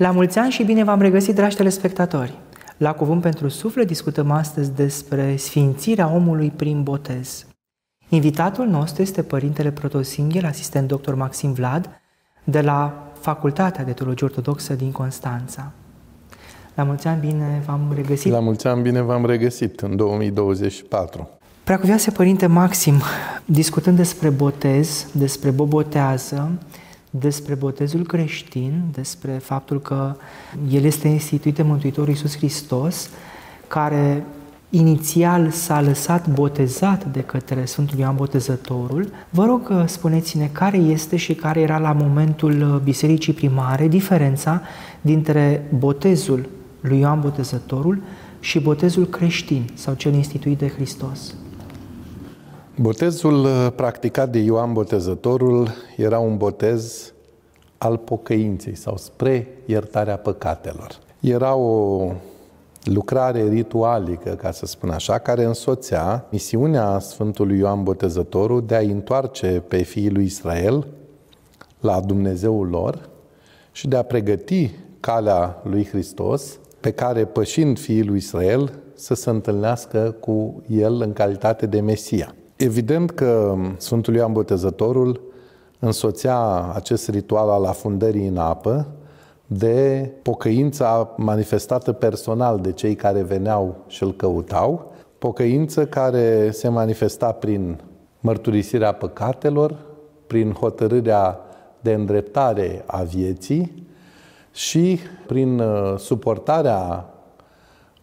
La mulți ani și bine v-am regăsit, dragi telespectatori! La Cuvânt pentru Suflet discutăm astăzi despre sfințirea omului prin botez. Invitatul nostru este Părintele Protosinghel, asistent dr. Maxim Vlad, de la Facultatea de Teologie Ortodoxă din Constanța. La mulți ani bine v-am regăsit! La mulți ani bine v-am regăsit în 2024. Preacuvioase Părinte Maxim, discutând despre botez, despre bobotează, despre botezul creștin, despre faptul că el este instituit de Mântuitorul Iisus Hristos, care inițial s-a lăsat botezat de către Sfântul Ioan Botezătorul. Vă rog, spuneți-ne care este și care era la momentul Bisericii Primare diferența dintre botezul lui Ioan Botezătorul și botezul creștin sau cel instituit de Hristos. Botezul uh, practicat de Ioan Botezătorul era un botez al pocăinței sau spre iertarea păcatelor. Era o lucrare ritualică, ca să spun așa, care însoțea misiunea Sfântului Ioan Botezătorul de a întoarce pe fiii lui Israel la Dumnezeul lor și de a pregăti calea lui Hristos pe care, pășind fiii lui Israel, să se întâlnească cu el în calitate de Mesia. Evident că Sfântul Ioan Botezătorul însoțea acest ritual al afundării în apă de pocăința manifestată personal de cei care veneau și îl căutau, pocăință care se manifesta prin mărturisirea păcatelor, prin hotărârea de îndreptare a vieții și prin uh, suportarea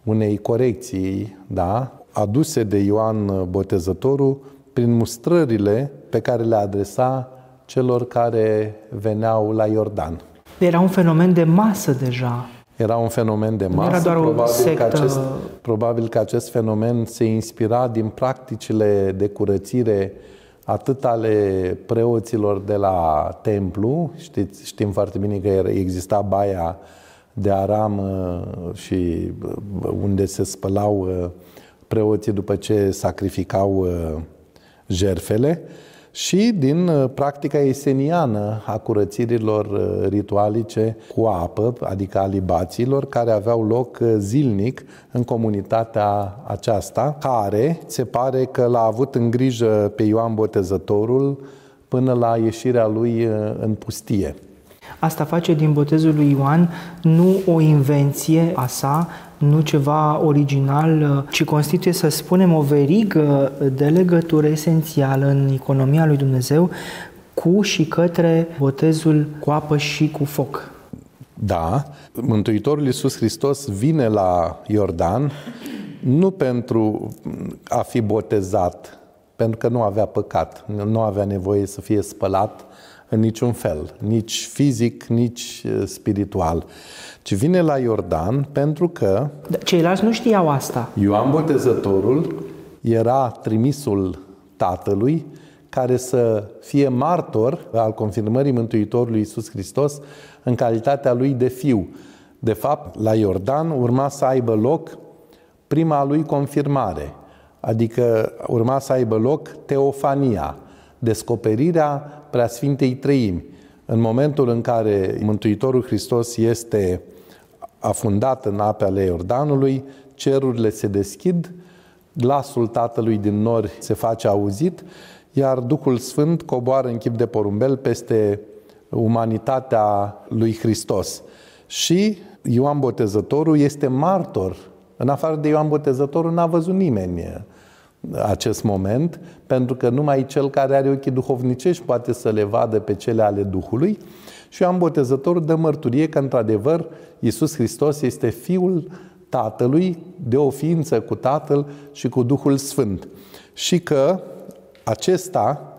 unei corecții, da, aduse de Ioan Botezătorul prin mustrările pe care le adresa celor care veneau la Iordan. Era un fenomen de masă deja. Era un fenomen de masă. era doar probabil, o sectă... că acest, probabil că acest fenomen se inspira din practicile de curățire atât ale preoților de la templu, știți, știm foarte bine că exista baia de aram și unde se spălau preoții după ce sacrificau jerfele, și din uh, practica eseniană a curățirilor uh, ritualice cu apă, adică alibaților, care aveau loc uh, zilnic în comunitatea aceasta, care se pare că l-a avut în grijă pe Ioan Botezătorul până la ieșirea lui în pustie. Asta face din botezul lui Ioan nu o invenție a sa, nu ceva original, ci constituie, să spunem, o verigă de legătură esențială în economia lui Dumnezeu cu și către botezul cu apă și cu foc. Da, Mântuitorul Iisus Hristos vine la Iordan nu pentru a fi botezat, pentru că nu avea păcat, nu avea nevoie să fie spălat în niciun fel, nici fizic, nici uh, spiritual, ci vine la Iordan pentru că... Ceilalți nu știau asta. Ioan Botezătorul era trimisul Tatălui care să fie martor al confirmării Mântuitorului Iisus Hristos în calitatea lui de fiu. De fapt, la Iordan urma să aibă loc prima lui confirmare, adică urma să aibă loc teofania, descoperirea Preasfintei Trăimi. În momentul în care Mântuitorul Hristos este afundat în apele Iordanului, cerurile se deschid, glasul Tatălui din nori se face auzit, iar Duhul Sfânt coboară în chip de porumbel peste umanitatea lui Hristos. Și Ioan Botezătorul este martor. În afară de Ioan Botezătorul n-a văzut nimeni acest moment, pentru că numai cel care are ochii duhovnicești poate să le vadă pe cele ale Duhului. Și Ioan Botezătorul dă mărturie că, într-adevăr, Iisus Hristos este Fiul Tatălui, de o ființă cu Tatăl și cu Duhul Sfânt. Și că acesta,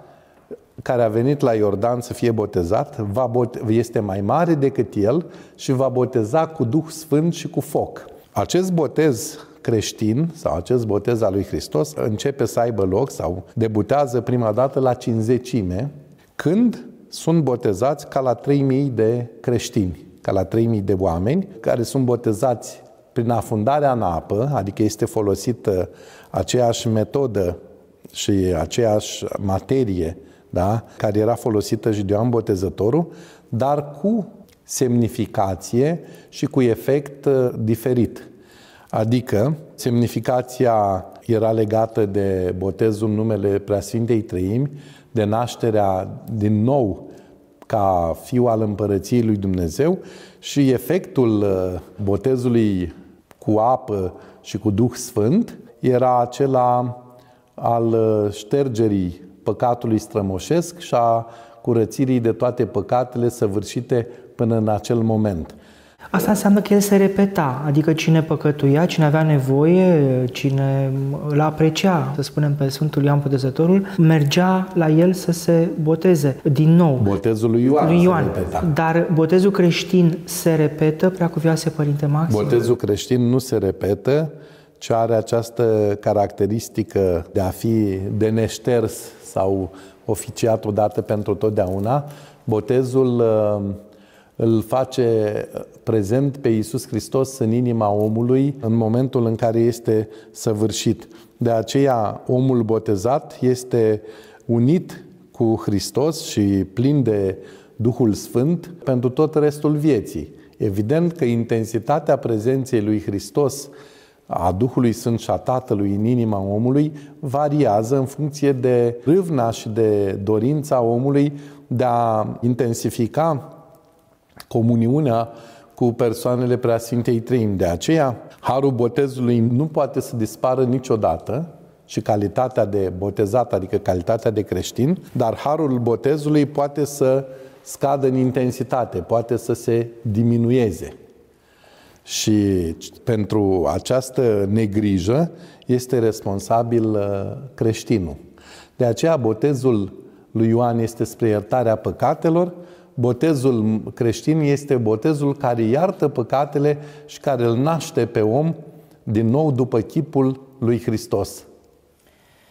care a venit la Iordan să fie botezat, va bote- este mai mare decât el și va boteza cu Duh Sfânt și cu foc. Acest botez creștin sau acest botez al lui Hristos începe să aibă loc sau debutează prima dată la cinzecime, când sunt botezați ca la 3000 de creștini, ca la 3000 de oameni care sunt botezați prin afundarea în apă, adică este folosită aceeași metodă și aceeași materie da? care era folosită și de Ioan Botezătorul, dar cu semnificație și cu efect uh, diferit. Adică, semnificația era legată de botezul în numele Preasfintei Trăimi, de nașterea din nou ca fiu al împărăției lui Dumnezeu și efectul uh, botezului cu apă și cu Duh Sfânt era acela al uh, ștergerii păcatului strămoșesc și a curățirii de toate păcatele săvârșite până în acel moment. Asta înseamnă că el se repeta, adică cine păcătuia, cine avea nevoie, cine îl aprecia, să spunem pe Sfântul Ioan Botezătorul, mergea la el să se boteze din nou. Botezul lui Ioan, lui Ioan. se repeta. Dar botezul creștin se repetă, preacuvioase Părinte Maxim? Botezul creștin nu se repetă, ci are această caracteristică de a fi de neșters sau oficiat odată pentru totdeauna. Botezul uh, îl face prezent pe Iisus Hristos în inima omului în momentul în care este săvârșit. De aceea, omul botezat este unit cu Hristos și plin de Duhul Sfânt pentru tot restul vieții. Evident că intensitatea prezenței lui Hristos a Duhului Sfânt și a Tatălui în inima omului variază în funcție de râvna și de dorința omului de a intensifica comuniunea cu persoanele Preasfintei Treimi. De aceea, harul botezului nu poate să dispară niciodată și calitatea de botezat, adică calitatea de creștin, dar harul botezului poate să scadă în intensitate, poate să se diminueze. Și pentru această negrijă este responsabil uh, creștinul. De aceea botezul lui Ioan este spre iertarea păcatelor, Botezul creștin este botezul care iartă păcatele și care îl naște pe om din nou după chipul lui Hristos.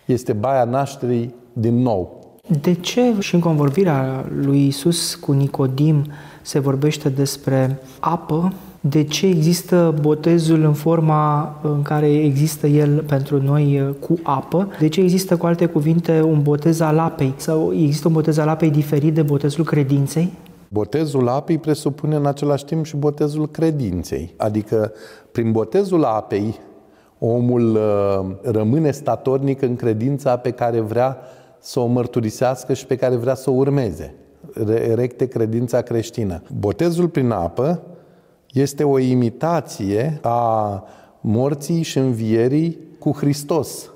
Este baia nașterii din nou. De ce și în convorbirea lui Isus cu Nicodim se vorbește despre apă? De ce există botezul în forma în care există el pentru noi cu apă? De ce există, cu alte cuvinte, un botez al apei? Sau există un botez al apei diferit de botezul credinței? Botezul apei presupune în același timp și botezul credinței. Adică, prin botezul apei, omul uh, rămâne statornic în credința pe care vrea să o mărturisească și pe care vrea să o urmeze. Recte credința creștină. Botezul prin apă este o imitație a morții și învierii cu Hristos.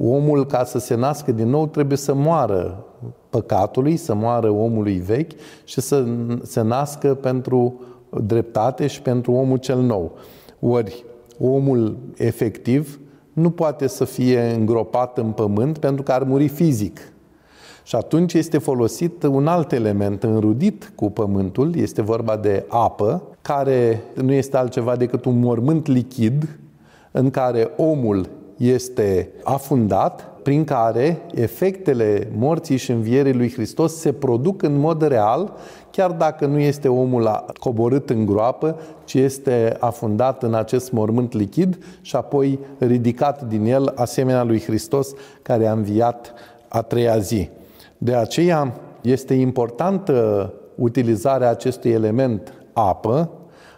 Omul, ca să se nască din nou, trebuie să moară păcatului, să moară omului vechi și să se nască pentru dreptate și pentru omul cel nou. Ori omul efectiv nu poate să fie îngropat în pământ pentru că ar muri fizic. Și atunci este folosit un alt element înrudit cu pământul, este vorba de apă, care nu este altceva decât un mormânt lichid în care omul este afundat, prin care efectele morții și învierii lui Hristos se produc în mod real, chiar dacă nu este omul coborât în groapă, ci este afundat în acest mormânt lichid și apoi ridicat din el, asemenea lui Hristos, care a înviat a treia zi. De aceea este importantă utilizarea acestui element apă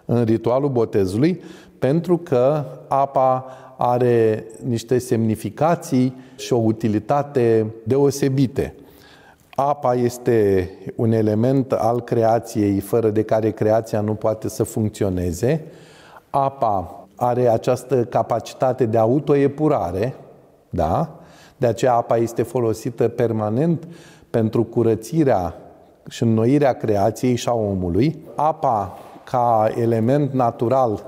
în ritualul botezului, pentru că apa are niște semnificații și o utilitate deosebite. Apa este un element al creației fără de care creația nu poate să funcționeze. Apa are această capacitate de autoepurare, da? De aceea apa este folosită permanent pentru curățirea și înnoirea creației și a omului. Apa ca element natural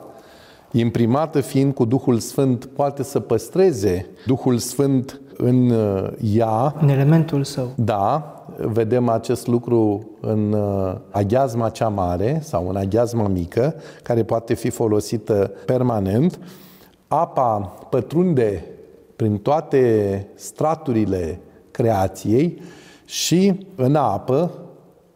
imprimată fiind cu Duhul Sfânt, poate să păstreze Duhul Sfânt în uh, ea. În elementul său. Da, vedem acest lucru în uh, aghiazma cea mare sau în aghiazma mică, care poate fi folosită permanent. Apa pătrunde prin toate straturile creației și în apă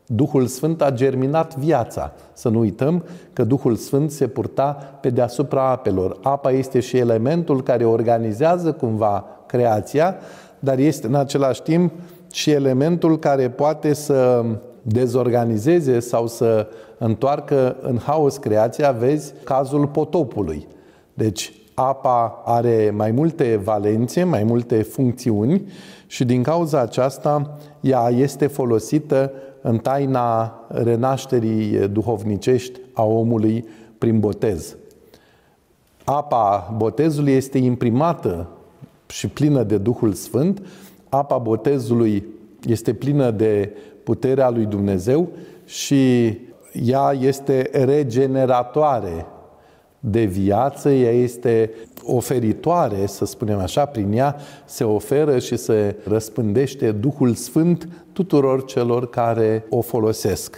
Duhul Sfânt a germinat viața. Să nu uităm că Duhul Sfânt se purta pe deasupra apelor. Apa este și elementul care organizează cumva creația, dar este în același timp și elementul care poate să dezorganizeze sau să întoarcă în haos creația, vezi cazul potopului. Deci apa are mai multe valențe, mai multe funcțiuni și din cauza aceasta ea este folosită în taina renașterii duhovnicești a omului prin botez. Apa botezului este imprimată și plină de Duhul Sfânt, apa botezului este plină de puterea lui Dumnezeu și ea este regeneratoare de viață, ea este oferitoare, să spunem așa, prin ea se oferă și se răspândește Duhul Sfânt tuturor celor care o folosesc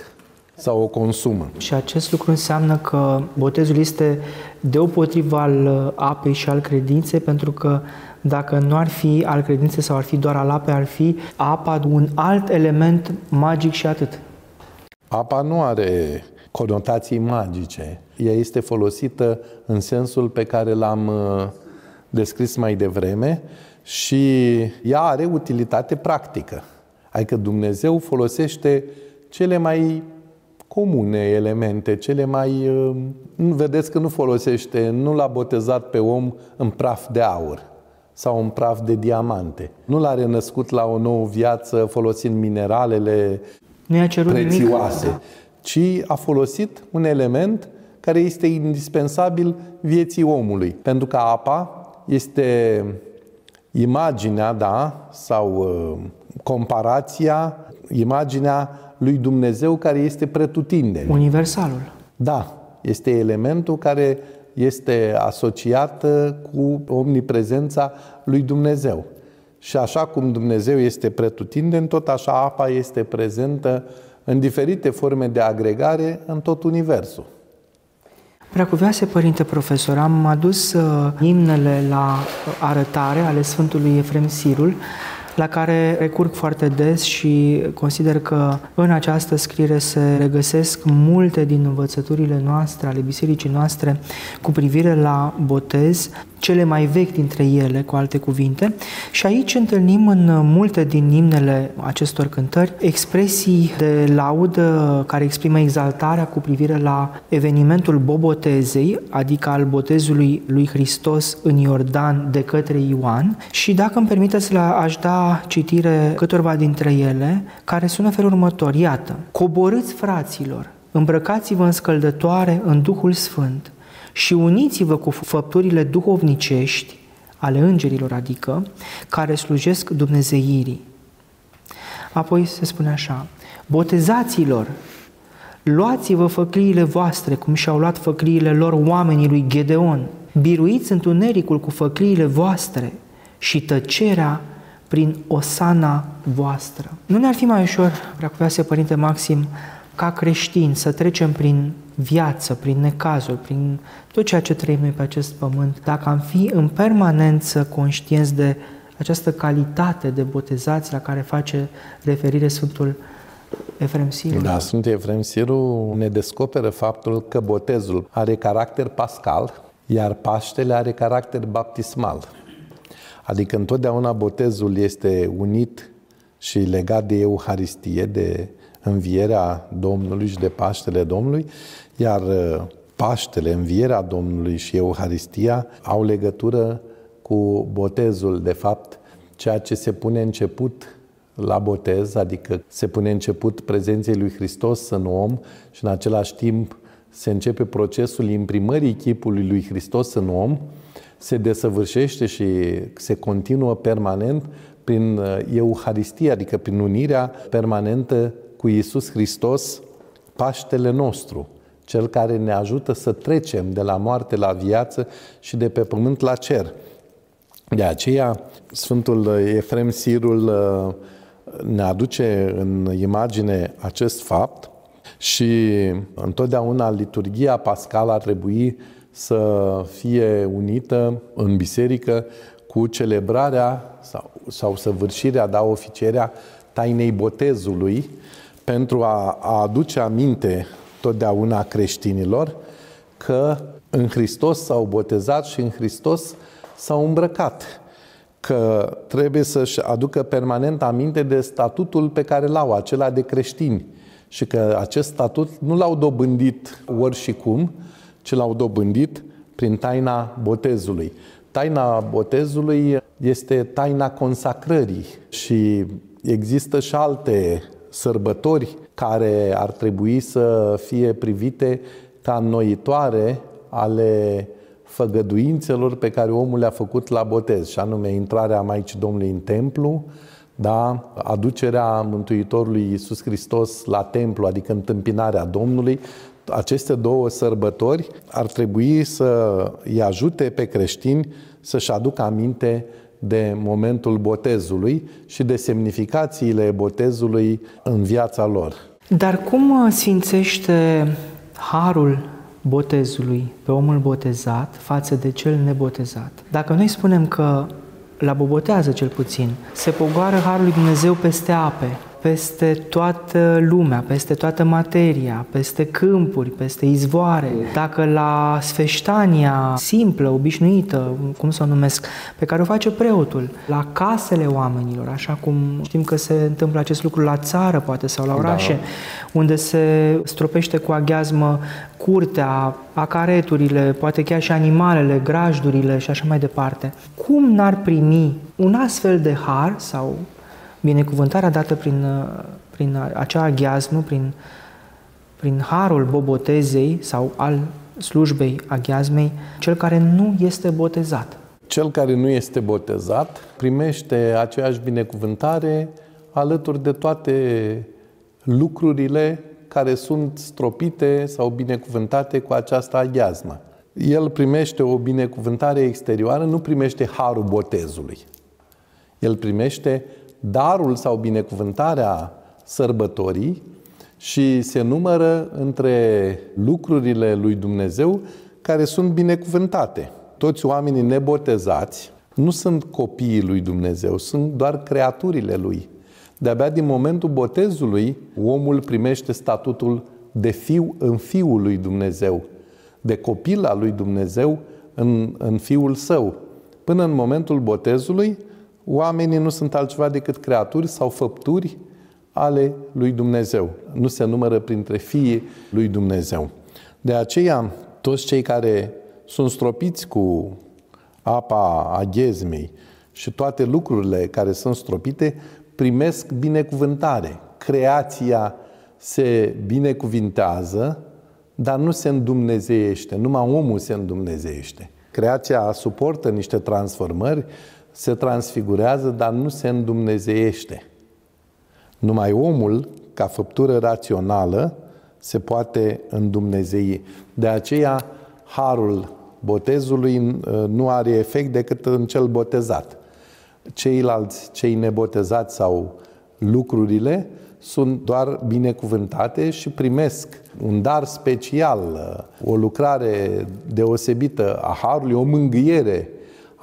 sau o consumă. Și acest lucru înseamnă că botezul este deopotrivă al apei și al credinței, pentru că dacă nu ar fi al credinței sau ar fi doar al apei, ar fi apa un alt element magic și atât. Apa nu are conotații magice. Ea este folosită în sensul pe care l-am uh, descris mai devreme și ea are utilitate practică. Adică Dumnezeu folosește cele mai comune elemente, cele mai... Uh, nu vedeți că nu folosește, nu l-a botezat pe om în praf de aur sau în praf de diamante. Nu l-a renăscut la o nouă viață folosind mineralele nu i-a cerut prețioase, nimic. Ci a folosit un element care este indispensabil vieții omului. Pentru că apa este imaginea, da, sau uh, comparația, imaginea lui Dumnezeu care este pretutindeni. Universalul. Da, este elementul care este asociat cu omniprezența lui Dumnezeu. Și așa cum Dumnezeu este pretutindeni, tot așa apa este prezentă în diferite forme de agregare în tot Universul. Preacuvioase Părinte Profesor, am adus uh, imnele la arătare ale Sfântului Efrem Sirul, la care recurg foarte des și consider că în această scriere se regăsesc multe din învățăturile noastre, ale bisericii noastre, cu privire la botez, cele mai vechi dintre ele, cu alte cuvinte, și aici întâlnim în multe din imnele acestor cântări expresii de laudă care exprimă exaltarea cu privire la evenimentul bobotezei, adică al botezului lui Hristos în Iordan de către Ioan. Și dacă îmi permiteți la aș da citire câtorva dintre ele, care sună felul următor, iată, coborâți fraților, îmbrăcați-vă în scăldătoare în Duhul Sfânt, și uniți-vă cu făpturile duhovnicești ale îngerilor, adică, care slujesc Dumnezeirii. Apoi se spune așa, botezaților, luați-vă făcliile voastre, cum și-au luat făcliile lor oamenii lui Gedeon, biruiți întunericul cu făcliile voastre și tăcerea prin osana voastră. Nu ne-ar fi mai ușor, preacuvease Părinte Maxim, ca creștini să trecem prin viață, prin necazuri, prin tot ceea ce trăim noi pe acest pământ, dacă am fi în permanență conștienți de această calitate de botezați la care face referire Sfântul Efrem Siru. Da, Sfântul Efrem Siru ne descoperă faptul că botezul are caracter pascal, iar Paștele are caracter baptismal. Adică întotdeauna botezul este unit și legat de Euharistie, de învierea Domnului și de Paștele Domnului, iar uh, Paștele, învierea Domnului și Euharistia au legătură cu botezul, de fapt, ceea ce se pune început la botez, adică se pune început prezenței lui Hristos în om și în același timp se începe procesul imprimării chipului lui Hristos în om, se desăvârșește și se continuă permanent prin uh, Euharistia, adică prin unirea permanentă cu Iisus Hristos, Paștele nostru, cel care ne ajută să trecem de la moarte la viață și de pe pământ la cer. De aceea, Sfântul Efrem Sirul uh, ne aduce în imagine acest fapt și întotdeauna liturgia pascală ar trebui să fie unită în biserică cu celebrarea sau, sau săvârșirea, da, oficierea tainei botezului, pentru a, a aduce aminte totdeauna creștinilor că în Hristos s-au botezat și în Hristos s-au îmbrăcat. Că trebuie să-și aducă permanent aminte de statutul pe care l-au, acela de creștini. și că acest statut nu l-au dobândit ori și cum, ci l-au dobândit prin taina botezului. Taina botezului este taina consacrării și există și alte sărbători care ar trebui să fie privite ca înnoitoare ale făgăduințelor pe care omul le-a făcut la botez, și anume intrarea Maicii Domnului în templu, da? aducerea Mântuitorului Iisus Hristos la templu, adică întâmpinarea Domnului, aceste două sărbători ar trebui să îi ajute pe creștini să-și aducă aminte de momentul botezului și de semnificațiile botezului în viața lor. Dar cum sfințește harul botezului pe omul botezat față de cel nebotezat? Dacă noi spunem că la bobotează cel puțin, se pogoară Harul lui Dumnezeu peste ape, peste toată lumea, peste toată materia, peste câmpuri, peste izvoare. Dacă la sfeștania simplă, obișnuită, cum să o numesc, pe care o face preotul, la casele oamenilor, așa cum știm că se întâmplă acest lucru la țară, poate, sau la da. orașe, da. unde se stropește cu aghiazmă curtea, acareturile, poate chiar și animalele, grajdurile și așa mai departe. Cum n-ar primi un astfel de har sau binecuvântarea dată prin, prin acea aghiazmă, prin, prin harul bobotezei sau al slujbei aghiazmei, cel care nu este botezat. Cel care nu este botezat primește aceeași binecuvântare alături de toate lucrurile care sunt stropite sau binecuvântate cu această aghiazmă. El primește o binecuvântare exterioară, nu primește harul botezului. El primește darul sau binecuvântarea sărbătorii și se numără între lucrurile lui Dumnezeu care sunt binecuvântate. Toți oamenii nebotezați nu sunt copiii lui Dumnezeu, sunt doar creaturile lui. De-abia din momentul botezului, omul primește statutul de fiu în fiul lui Dumnezeu, de copil al lui Dumnezeu în, în fiul său. Până în momentul botezului, Oamenii nu sunt altceva decât creaturi sau făpturi ale lui Dumnezeu. Nu se numără printre fiii lui Dumnezeu. De aceea, toți cei care sunt stropiți cu apa aghezmei și toate lucrurile care sunt stropite primesc binecuvântare. Creația se binecuvintează, dar nu se îndumnezeiește. Numai omul se îndumnezeiește. Creația suportă niște transformări, se transfigurează, dar nu se îndumnezeiește. Numai omul, ca făptură rațională, se poate îndumnezei. De aceea, harul botezului uh, nu are efect decât în cel botezat. Ceilalți, cei nebotezați sau lucrurile, sunt doar binecuvântate și primesc un dar special, uh, o lucrare deosebită a Harului, o mângâiere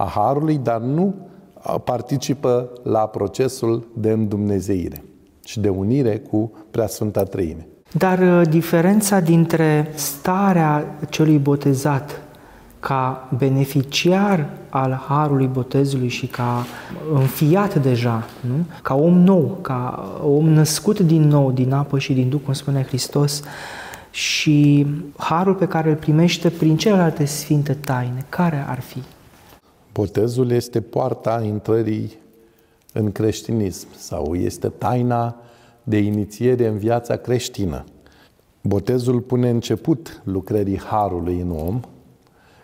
a Harului, dar nu participă la procesul de îndumnezeire și de unire cu Preasfânta Treime. Dar uh, diferența dintre starea celui botezat ca beneficiar al harului botezului și ca înfiat deja, nu? ca om nou, ca om născut din nou din apă și din Duh, cum spune Hristos, și harul pe care îl primește prin celelalte sfinte taine, care ar fi? Botezul este poarta intrării în creștinism sau este taina de inițiere în viața creștină. Botezul pune început lucrării Harului în om,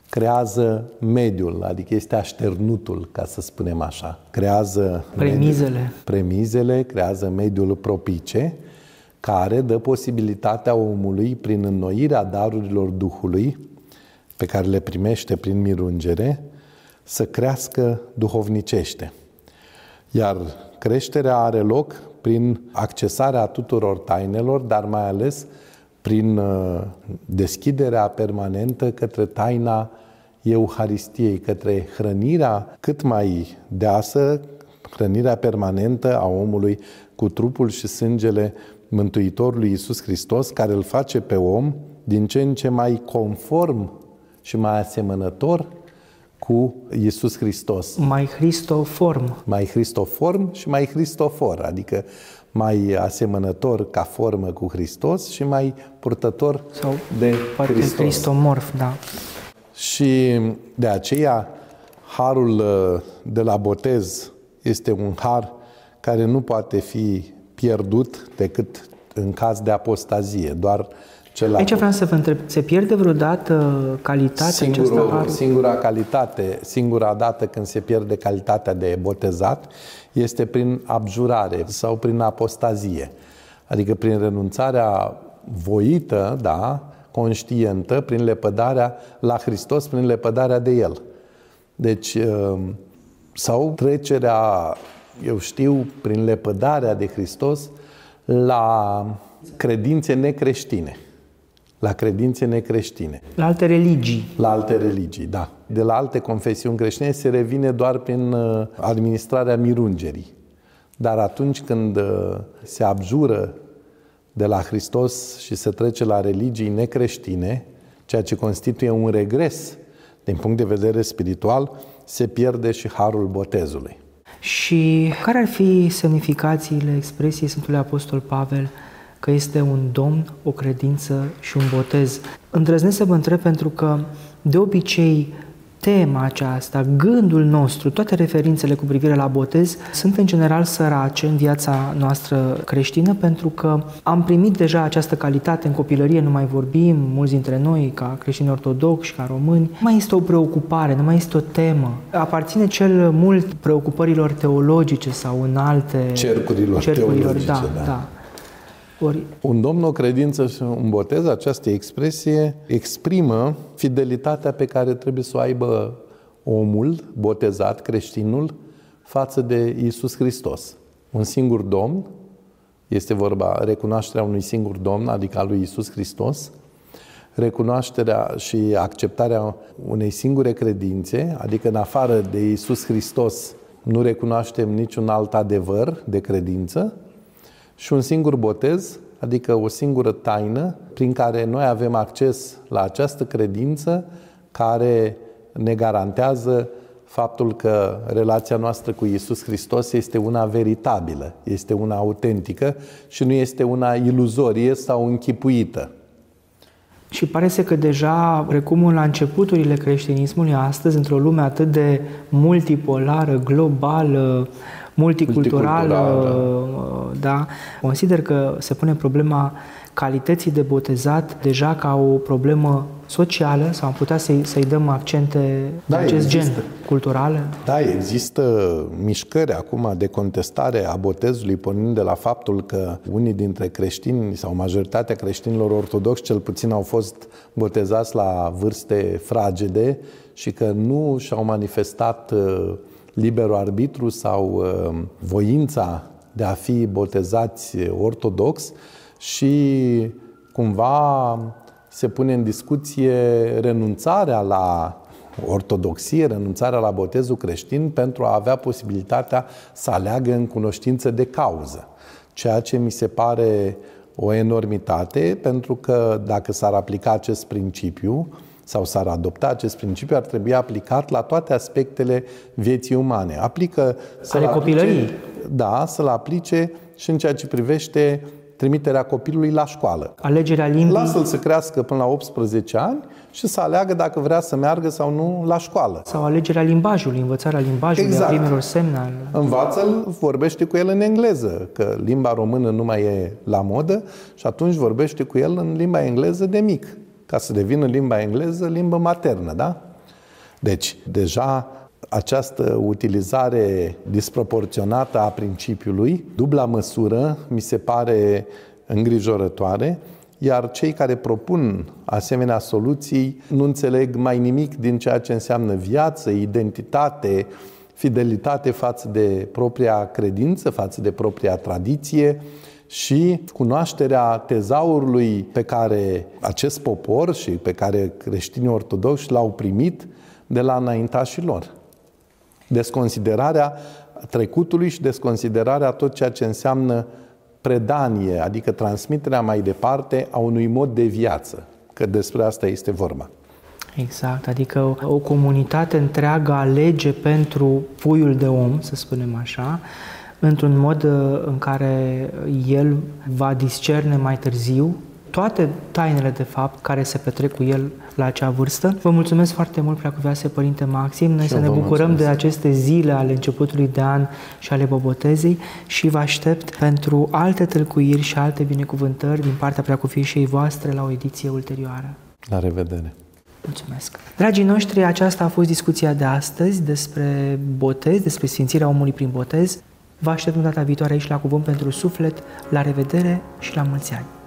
creează mediul, adică este așternutul, ca să spunem așa. Creează premizele, mediul, premizele creează mediul propice, care dă posibilitatea omului, prin înnoirea darurilor Duhului, pe care le primește prin mirungere, să crească duhovnicește. Iar creșterea are loc prin accesarea tuturor tainelor, dar mai ales prin uh, deschiderea permanentă către taina Euharistiei, către hrănirea cât mai deasă, hrănirea permanentă a omului cu trupul și sângele Mântuitorului Iisus Hristos, care îl face pe om din ce în ce mai conform și mai asemănător cu Isus Hristos. Mai Hristoform. Mai Hristoform și mai Hristofor, adică mai asemănător ca formă cu Hristos și mai purtător Sau de poate Hristos. Hristomorf, da. Și de aceea harul uh, de la botez este un har care nu poate fi pierdut decât în caz de apostazie, doar cel Aici vreau să vă întreb, se pierde vreodată calitatea aceasta Singurul, harului? singura calitate, singura dată când se pierde calitatea de botezat este prin abjurare sau prin apostazie. Adică prin renunțarea voită, da, conștientă, prin lepădarea la Hristos, prin lepădarea de El. Deci, um, sau trecerea, eu știu, prin lepădarea de Hristos la credințe necreștine. La credințe necreștine. La alte religii. La alte religii, da. De la alte confesiuni creștine se revine doar prin uh, administrarea mirungerii. Dar atunci când uh, se abjură de la Hristos și se trece la religii necreștine, ceea ce constituie un regres din punct de vedere spiritual, se pierde și harul botezului. Și care ar fi semnificațiile expresiei Sfântului Apostol Pavel că este un domn, o credință și un botez? Îndrăznesc să vă întreb pentru că de obicei tema aceasta, gândul nostru, toate referințele cu privire la botez sunt în general sărace în viața noastră creștină pentru că am primit deja această calitate în copilărie, nu mai vorbim, mulți dintre noi ca creștini ortodoxi, ca români, nu mai este o preocupare, nu mai este o temă. Aparține cel mult preocupărilor teologice sau în alte Cercurilor teologice, da, da. da. Ori, Un domn, o credință și un botez, această expresie exprimă fidelitatea pe care trebuie să o aibă omul botezat, creștinul, față de Isus Hristos. Un singur domn, este vorba recunoașterea unui singur domn, adică al lui Isus Hristos, recunoașterea și acceptarea unei singure credințe, adică în afară de Isus Hristos nu recunoaștem niciun alt adevăr de credință, și un singur botez, adică o singură taină prin care noi avem acces la această credință care ne garantează faptul că relația noastră cu Isus Hristos este una veritabilă, este una autentică și nu este una iluzorie sau închipuită. Și pare să că deja, precum la începuturile creștinismului astăzi, într-o lume atât de multipolară, globală, multiculturală, Multiculturală. da, consider că se pune problema calității de botezat deja ca o problemă socială sau am putea să-i, să-i dăm accente Da, de acest există. gen, culturale? Da, există mișcări acum de contestare a botezului, pornind de la faptul că unii dintre creștini sau majoritatea creștinilor ortodoxi cel puțin au fost botezați la vârste fragede și că nu și-au manifestat uh, liberul arbitru sau uh, voința de a fi botezați ortodox și cumva se pune în discuție renunțarea la ortodoxie, renunțarea la botezul creștin pentru a avea posibilitatea să aleagă în cunoștință de cauză. Ceea ce mi se pare o enormitate, pentru că dacă s-ar aplica acest principiu sau s-ar adopta acest principiu, ar trebui aplicat la toate aspectele vieții umane. Aplică Ale să-l copilăriei. Aplice, da, să-l aplice și în ceea ce privește trimiterea copilului la școală. Alegerea limbii, Lasă-l să crească până la 18 ani și să aleagă dacă vrea să meargă sau nu la școală. sau alegerea limbajului, învățarea limbajului, Exact. a primelor semne. al- Învață-l, vorbește cu el în engleză, că limba română nu mai e la modă și atunci vorbește cu el în limba engleză de mic, ca să devină limba engleză limbă maternă, da? Deci, deja această utilizare disproporționată a principiului, dubla măsură, mi se pare îngrijorătoare, iar cei care propun asemenea soluții nu înțeleg mai nimic din ceea ce înseamnă viață, identitate, fidelitate față de propria credință, față de propria tradiție și cunoașterea tezaurului pe care acest popor și pe care creștinii ortodoxi l-au primit de la înaintașii lor. Desconsiderarea trecutului și desconsiderarea tot ceea ce înseamnă predanie, adică transmiterea mai departe a unui mod de viață, că despre asta este vorba. Exact, adică o comunitate întreagă alege pentru puiul de om, să spunem așa, într-un mod uh, în care el va discerne mai târziu toate tainele, de fapt, care se petrec cu el la acea vârstă. Vă mulțumesc foarte mult, Preacuvioase Părinte Maxim. Noi și să ne bucurăm mulțumesc. de aceste zile ale începutului de an și ale bobotezei și vă aștept pentru alte tâlcuiri și alte binecuvântări din partea Preacufișei voastre la o ediție ulterioară. La revedere! Mulțumesc! Dragii noștri, aceasta a fost discuția de astăzi despre botez, despre sfințirea omului prin botez. Vă aștept data viitoare aici la Cuvânt pentru Suflet. La revedere și la mulți ani!